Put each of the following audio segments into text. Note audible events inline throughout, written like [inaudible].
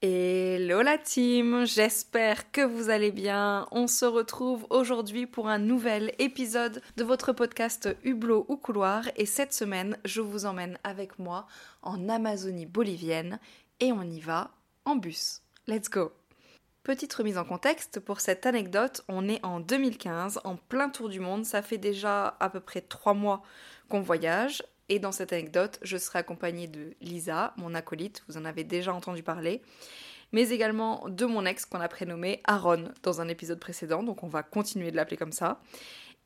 Hello la team, j'espère que vous allez bien. On se retrouve aujourd'hui pour un nouvel épisode de votre podcast Hublot ou Couloir et cette semaine je vous emmène avec moi en Amazonie bolivienne et on y va en bus. Let's go Petite remise en contexte, pour cette anecdote, on est en 2015, en plein tour du monde, ça fait déjà à peu près trois mois qu'on voyage, et dans cette anecdote, je serai accompagnée de Lisa, mon acolyte, vous en avez déjà entendu parler, mais également de mon ex qu'on a prénommé Aaron dans un épisode précédent, donc on va continuer de l'appeler comme ça.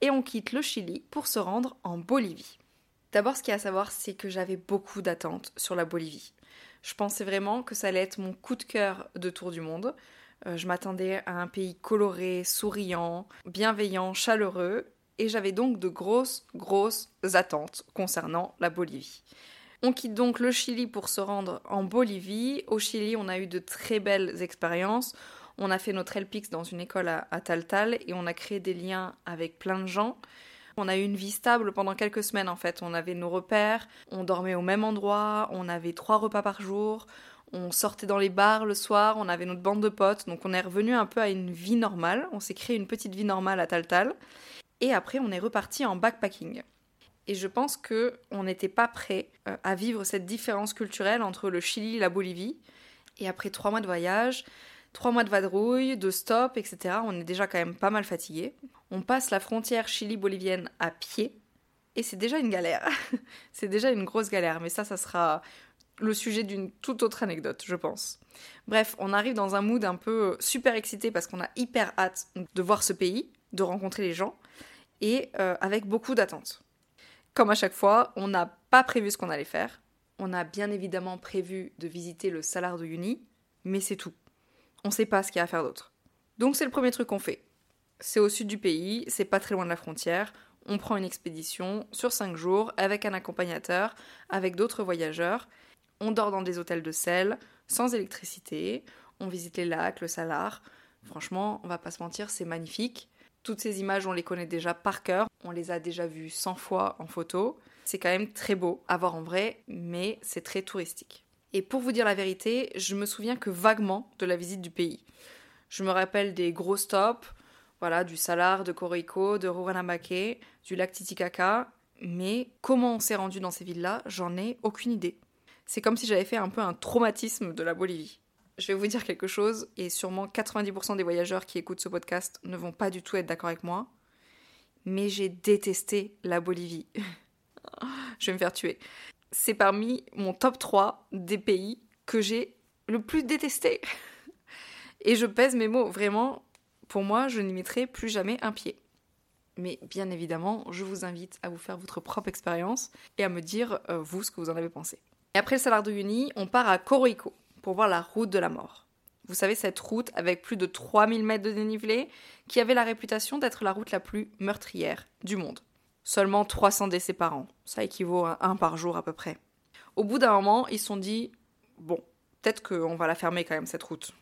Et on quitte le Chili pour se rendre en Bolivie. D'abord, ce qu'il y a à savoir, c'est que j'avais beaucoup d'attentes sur la Bolivie. Je pensais vraiment que ça allait être mon coup de cœur de tour du monde. Euh, je m'attendais à un pays coloré, souriant, bienveillant, chaleureux, et j'avais donc de grosses, grosses attentes concernant la Bolivie. On quitte donc le Chili pour se rendre en Bolivie. Au Chili, on a eu de très belles expériences. On a fait notre LPX dans une école à, à Taltal et on a créé des liens avec plein de gens. On a eu une vie stable pendant quelques semaines en fait. On avait nos repères, on dormait au même endroit, on avait trois repas par jour, on sortait dans les bars le soir, on avait notre bande de potes, donc on est revenu un peu à une vie normale. On s'est créé une petite vie normale à Taltal. Et après, on est reparti en backpacking. Et je pense que on n'était pas prêt euh, à vivre cette différence culturelle entre le Chili et la Bolivie. Et après trois mois de voyage, trois mois de vadrouille, de stop, etc., on est déjà quand même pas mal fatigué. On passe la frontière Chili-bolivienne à pied. Et c'est déjà une galère. [laughs] c'est déjà une grosse galère. Mais ça, ça sera le sujet d'une toute autre anecdote, je pense. Bref, on arrive dans un mood un peu super excité parce qu'on a hyper hâte de voir ce pays, de rencontrer les gens et euh, avec beaucoup d'attentes. Comme à chaque fois, on n'a pas prévu ce qu'on allait faire. On a bien évidemment prévu de visiter le Salar de Uyuni, mais c'est tout. On ne sait pas ce qu'il y a à faire d'autre. Donc c'est le premier truc qu'on fait. C'est au sud du pays, c'est pas très loin de la frontière. On prend une expédition sur 5 jours avec un accompagnateur, avec d'autres voyageurs. On dort dans des hôtels de sel, sans électricité. On visite les lacs, le Salar. Franchement, on va pas se mentir, c'est magnifique. Toutes ces images, on les connaît déjà par cœur, on les a déjà vues 100 fois en photo. C'est quand même très beau à voir en vrai, mais c'est très touristique. Et pour vous dire la vérité, je me souviens que vaguement de la visite du pays. Je me rappelle des gros stops, voilà, du Salar, de Coroico, de Ruranamake, du lac Titicaca, mais comment on s'est rendu dans ces villes-là, j'en ai aucune idée. C'est comme si j'avais fait un peu un traumatisme de la Bolivie je vais vous dire quelque chose, et sûrement 90% des voyageurs qui écoutent ce podcast ne vont pas du tout être d'accord avec moi, mais j'ai détesté la Bolivie. [laughs] je vais me faire tuer. C'est parmi mon top 3 des pays que j'ai le plus détesté. [laughs] et je pèse mes mots, vraiment, pour moi, je n'y mettrai plus jamais un pied. Mais bien évidemment, je vous invite à vous faire votre propre expérience et à me dire, euh, vous, ce que vous en avez pensé. Et après le Salar de Uyuni, on part à Coroico pour voir la route de la mort. Vous savez, cette route avec plus de 3000 mètres de dénivelé, qui avait la réputation d'être la route la plus meurtrière du monde. Seulement 300 décès par an, ça équivaut à un par jour à peu près. Au bout d'un moment, ils se sont dit bon, peut-être qu'on va la fermer quand même cette route.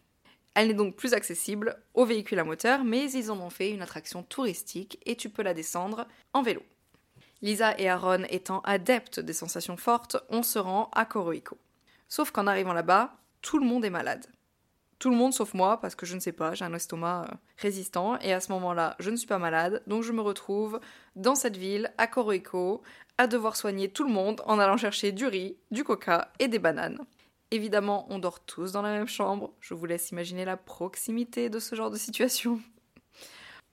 Elle n'est donc plus accessible aux véhicules à moteur, mais ils en ont fait une attraction touristique et tu peux la descendre en vélo. Lisa et Aaron étant adeptes des sensations fortes, on se rend à Coroico. Sauf qu'en arrivant là-bas, tout le monde est malade. Tout le monde sauf moi, parce que je ne sais pas, j'ai un estomac euh, résistant, et à ce moment-là, je ne suis pas malade, donc je me retrouve dans cette ville, à Coroico, à devoir soigner tout le monde en allant chercher du riz, du coca et des bananes. Évidemment, on dort tous dans la même chambre, je vous laisse imaginer la proximité de ce genre de situation.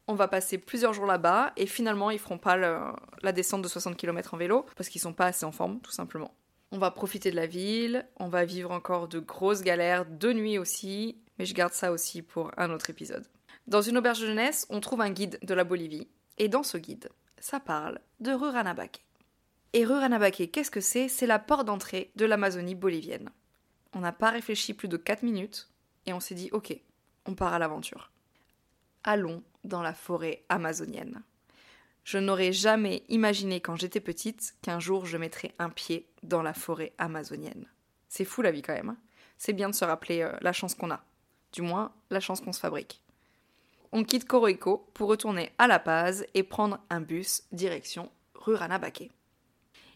On va passer plusieurs jours là-bas, et finalement, ils feront pas la descente de 60 km en vélo, parce qu'ils sont pas assez en forme, tout simplement. On va profiter de la ville, on va vivre encore de grosses galères de nuit aussi, mais je garde ça aussi pour un autre épisode. Dans une auberge de jeunesse, on trouve un guide de la Bolivie, et dans ce guide, ça parle de Ruranabaque. Et Ruranabaque, qu'est-ce que c'est? C'est la porte d'entrée de l'Amazonie bolivienne. On n'a pas réfléchi plus de 4 minutes, et on s'est dit ok, on part à l'aventure. Allons dans la forêt amazonienne. Je n'aurais jamais imaginé quand j'étais petite qu'un jour je mettrais un pied dans la forêt amazonienne. C'est fou la vie quand même. Hein. C'est bien de se rappeler euh, la chance qu'on a. Du moins, la chance qu'on se fabrique. On quitte Coroico pour retourner à La Paz et prendre un bus direction Ruranabaque.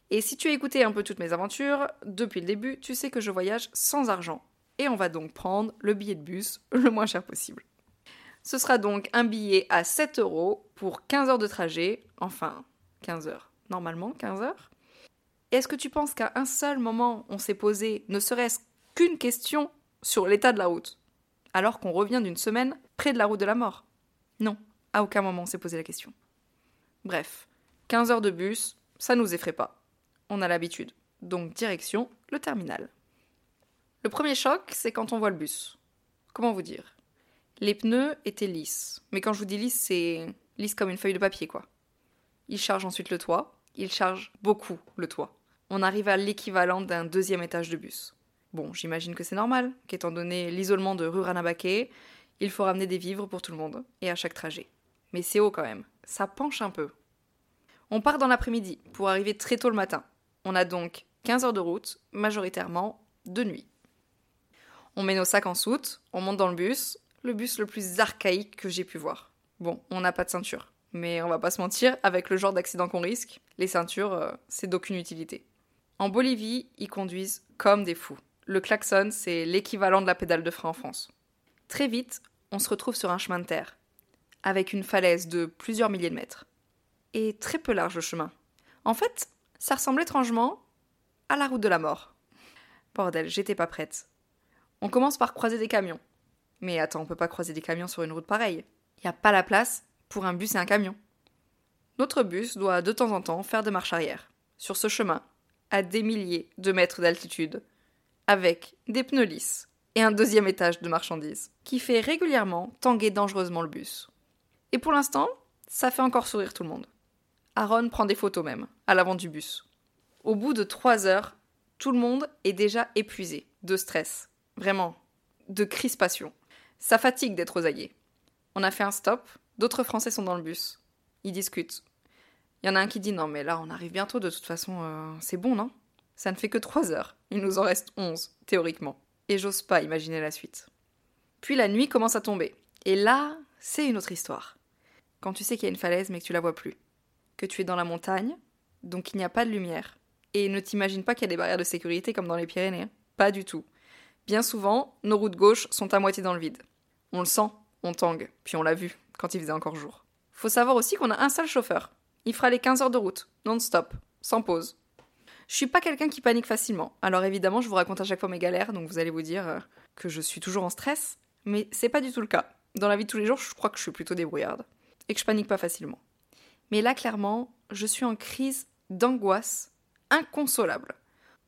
Et si tu as écouté un peu toutes mes aventures, depuis le début, tu sais que je voyage sans argent. et on va donc prendre le billet de bus le moins cher possible. Ce sera donc un billet à 7 euros pour 15 heures de trajet, enfin 15 heures, normalement 15 heures. Est-ce que tu penses qu'à un seul moment on s'est posé ne serait-ce qu'une question sur l'état de la route, alors qu'on revient d'une semaine près de la route de la mort? Non, à aucun moment on s'est posé la question. Bref, 15 heures de bus, ça nous effraie pas. On a l'habitude. Donc direction le terminal. Le premier choc, c'est quand on voit le bus. Comment vous dire? Les pneus étaient lisses. Mais quand je vous dis lisse, c'est lisse comme une feuille de papier, quoi. Il charge ensuite le toit. Il charge beaucoup le toit. On arrive à l'équivalent d'un deuxième étage de bus. Bon, j'imagine que c'est normal, qu'étant donné l'isolement de Ruranabaké, il faut ramener des vivres pour tout le monde, et à chaque trajet. Mais c'est haut quand même, ça penche un peu. On part dans l'après-midi, pour arriver très tôt le matin. On a donc 15 heures de route, majoritairement de nuit. On met nos sacs en soute, on monte dans le bus, le bus le plus archaïque que j'ai pu voir. Bon, on n'a pas de ceinture, mais on va pas se mentir, avec le genre d'accident qu'on risque, les ceintures, euh, c'est d'aucune utilité. En Bolivie, ils conduisent comme des fous. Le klaxon, c'est l'équivalent de la pédale de frein en France. Très vite, on se retrouve sur un chemin de terre, avec une falaise de plusieurs milliers de mètres. Et très peu large le chemin. En fait, ça ressemble étrangement à la route de la mort. Bordel, j'étais pas prête. On commence par croiser des camions. Mais attends, on peut pas croiser des camions sur une route pareille. Il n'y a pas la place pour un bus et un camion. Notre bus doit de temps en temps faire des marches arrière, sur ce chemin, à des milliers de mètres d'altitude, avec des pneus lisses et un deuxième étage de marchandises, qui fait régulièrement tanguer dangereusement le bus. Et pour l'instant, ça fait encore sourire tout le monde. Aaron prend des photos même, à l'avant du bus. Au bout de trois heures, tout le monde est déjà épuisé, de stress, Vraiment. De crispation. Ça fatigue d'être aguets. On a fait un stop, d'autres Français sont dans le bus. Ils discutent. Il y en a un qui dit non mais là on arrive bientôt, de toute façon euh, c'est bon non? Ça ne fait que trois heures. Il nous en reste onze, théoriquement. Et j'ose pas imaginer la suite. Puis la nuit commence à tomber. Et là, c'est une autre histoire. Quand tu sais qu'il y a une falaise mais que tu la vois plus. Que tu es dans la montagne, donc il n'y a pas de lumière. Et ne t'imagine pas qu'il y a des barrières de sécurité comme dans les Pyrénées. Hein. Pas du tout. Bien souvent, nos routes gauches sont à moitié dans le vide. On le sent, on tangue, puis on l'a vu, quand il faisait encore jour. Faut savoir aussi qu'on a un seul chauffeur. Il fera les 15 heures de route, non-stop, sans pause. Je suis pas quelqu'un qui panique facilement, alors évidemment je vous raconte à chaque fois mes galères, donc vous allez vous dire euh, que je suis toujours en stress, mais c'est pas du tout le cas. Dans la vie de tous les jours, je crois que je suis plutôt débrouillarde, et que je panique pas facilement. Mais là, clairement, je suis en crise d'angoisse inconsolable.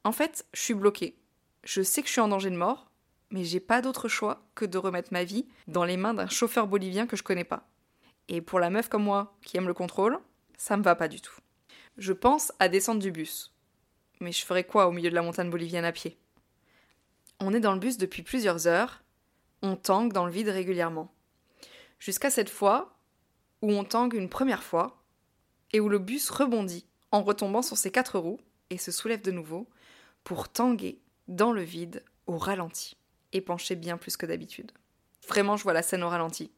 En fait, je suis bloquée je sais que je suis en danger de mort, mais j'ai pas d'autre choix que de remettre ma vie dans les mains d'un chauffeur bolivien que je connais pas. Et pour la meuf comme moi, qui aime le contrôle, ça me va pas du tout. Je pense à descendre du bus. Mais je ferais quoi au milieu de la montagne bolivienne à pied? On est dans le bus depuis plusieurs heures, on tangue dans le vide régulièrement. Jusqu'à cette fois où on tangue une première fois et où le bus rebondit en retombant sur ses quatre roues et se soulève de nouveau pour tanguer dans le vide, au ralenti, et penché bien plus que d'habitude. Vraiment, je vois la scène au ralenti.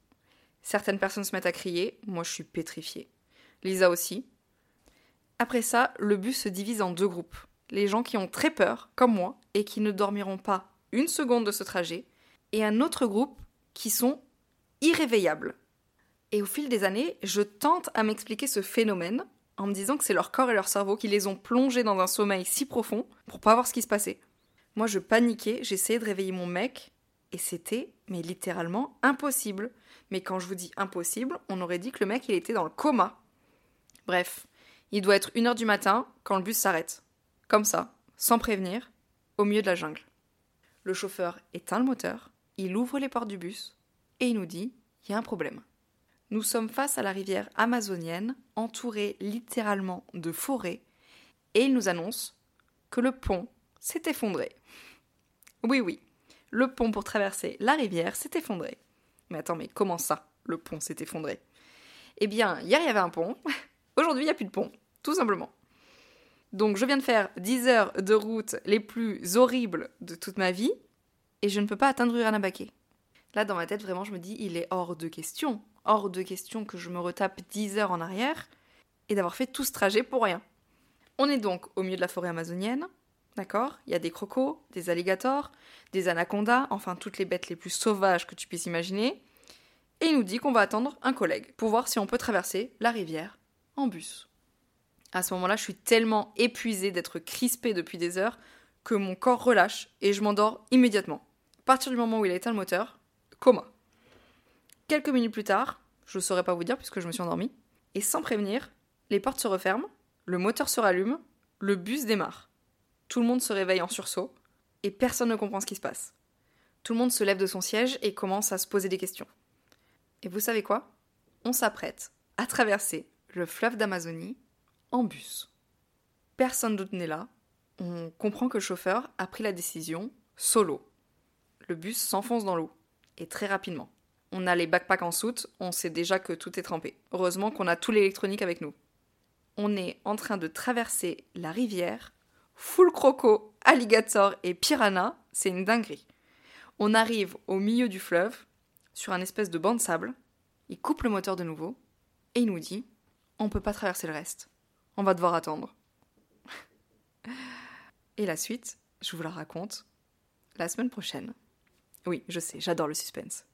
Certaines personnes se mettent à crier, moi je suis pétrifiée. Lisa aussi. Après ça, le bus se divise en deux groupes. Les gens qui ont très peur, comme moi, et qui ne dormiront pas une seconde de ce trajet, et un autre groupe qui sont irréveillables. Et au fil des années, je tente à m'expliquer ce phénomène en me disant que c'est leur corps et leur cerveau qui les ont plongés dans un sommeil si profond pour pas voir ce qui se passait. Moi, je paniquais, j'essayais de réveiller mon mec, et c'était, mais littéralement, impossible. Mais quand je vous dis impossible, on aurait dit que le mec, il était dans le coma. Bref, il doit être une heure du matin quand le bus s'arrête. Comme ça, sans prévenir, au milieu de la jungle. Le chauffeur éteint le moteur, il ouvre les portes du bus, et il nous dit il y a un problème. Nous sommes face à la rivière amazonienne, entourée littéralement de forêts, et il nous annonce que le pont s'est effondré. Oui, oui, le pont pour traverser la rivière s'est effondré. Mais attends, mais comment ça, le pont s'est effondré? Eh bien, hier il y avait un pont, [laughs] aujourd'hui il n'y a plus de pont, tout simplement. Donc je viens de faire 10 heures de route les plus horribles de toute ma vie, et je ne peux pas atteindre Uranabaké. Là, dans ma tête, vraiment, je me dis, il est hors de question, hors de question que je me retape 10 heures en arrière, et d'avoir fait tout ce trajet pour rien. On est donc au milieu de la forêt amazonienne, D'accord? Il y a des crocos, des alligators, des anacondas, enfin toutes les bêtes les plus sauvages que tu puisses imaginer. Et il nous dit qu'on va attendre un collègue pour voir si on peut traverser la rivière en bus. À ce moment-là, je suis tellement épuisée d'être crispée depuis des heures que mon corps relâche et je m'endors immédiatement. À partir du moment où il a éteint le moteur, coma. Quelques minutes plus tard, je ne saurais pas vous dire puisque je me suis endormie, et sans prévenir, les portes se referment, le moteur se rallume, le bus démarre. Tout le monde se réveille en sursaut et personne ne comprend ce qui se passe. Tout le monde se lève de son siège et commence à se poser des questions. Et vous savez quoi? On s'apprête à traverser le fleuve d'Amazonie en bus. Personne d'autre n'est là. On comprend que le chauffeur a pris la décision solo. Le bus s'enfonce dans l'eau et très rapidement. On a les backpacks en soute, on sait déjà que tout est trempé. Heureusement qu'on a tout l'électronique avec nous. On est en train de traverser la rivière, full croco, alligator et piranha, c'est une dinguerie. On arrive au milieu du fleuve, sur un espèce de banc de sable, il coupe le moteur de nouveau, et il nous dit On peut pas traverser le reste. On va devoir attendre. [laughs] et la suite, je vous la raconte la semaine prochaine. Oui, je sais, j'adore le suspense.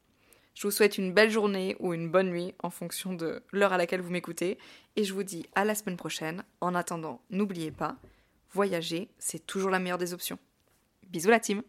Je vous souhaite une belle journée ou une bonne nuit en fonction de l'heure à laquelle vous m'écoutez. Et je vous dis à la semaine prochaine. En attendant, n'oubliez pas, voyager, c'est toujours la meilleure des options. Bisous la team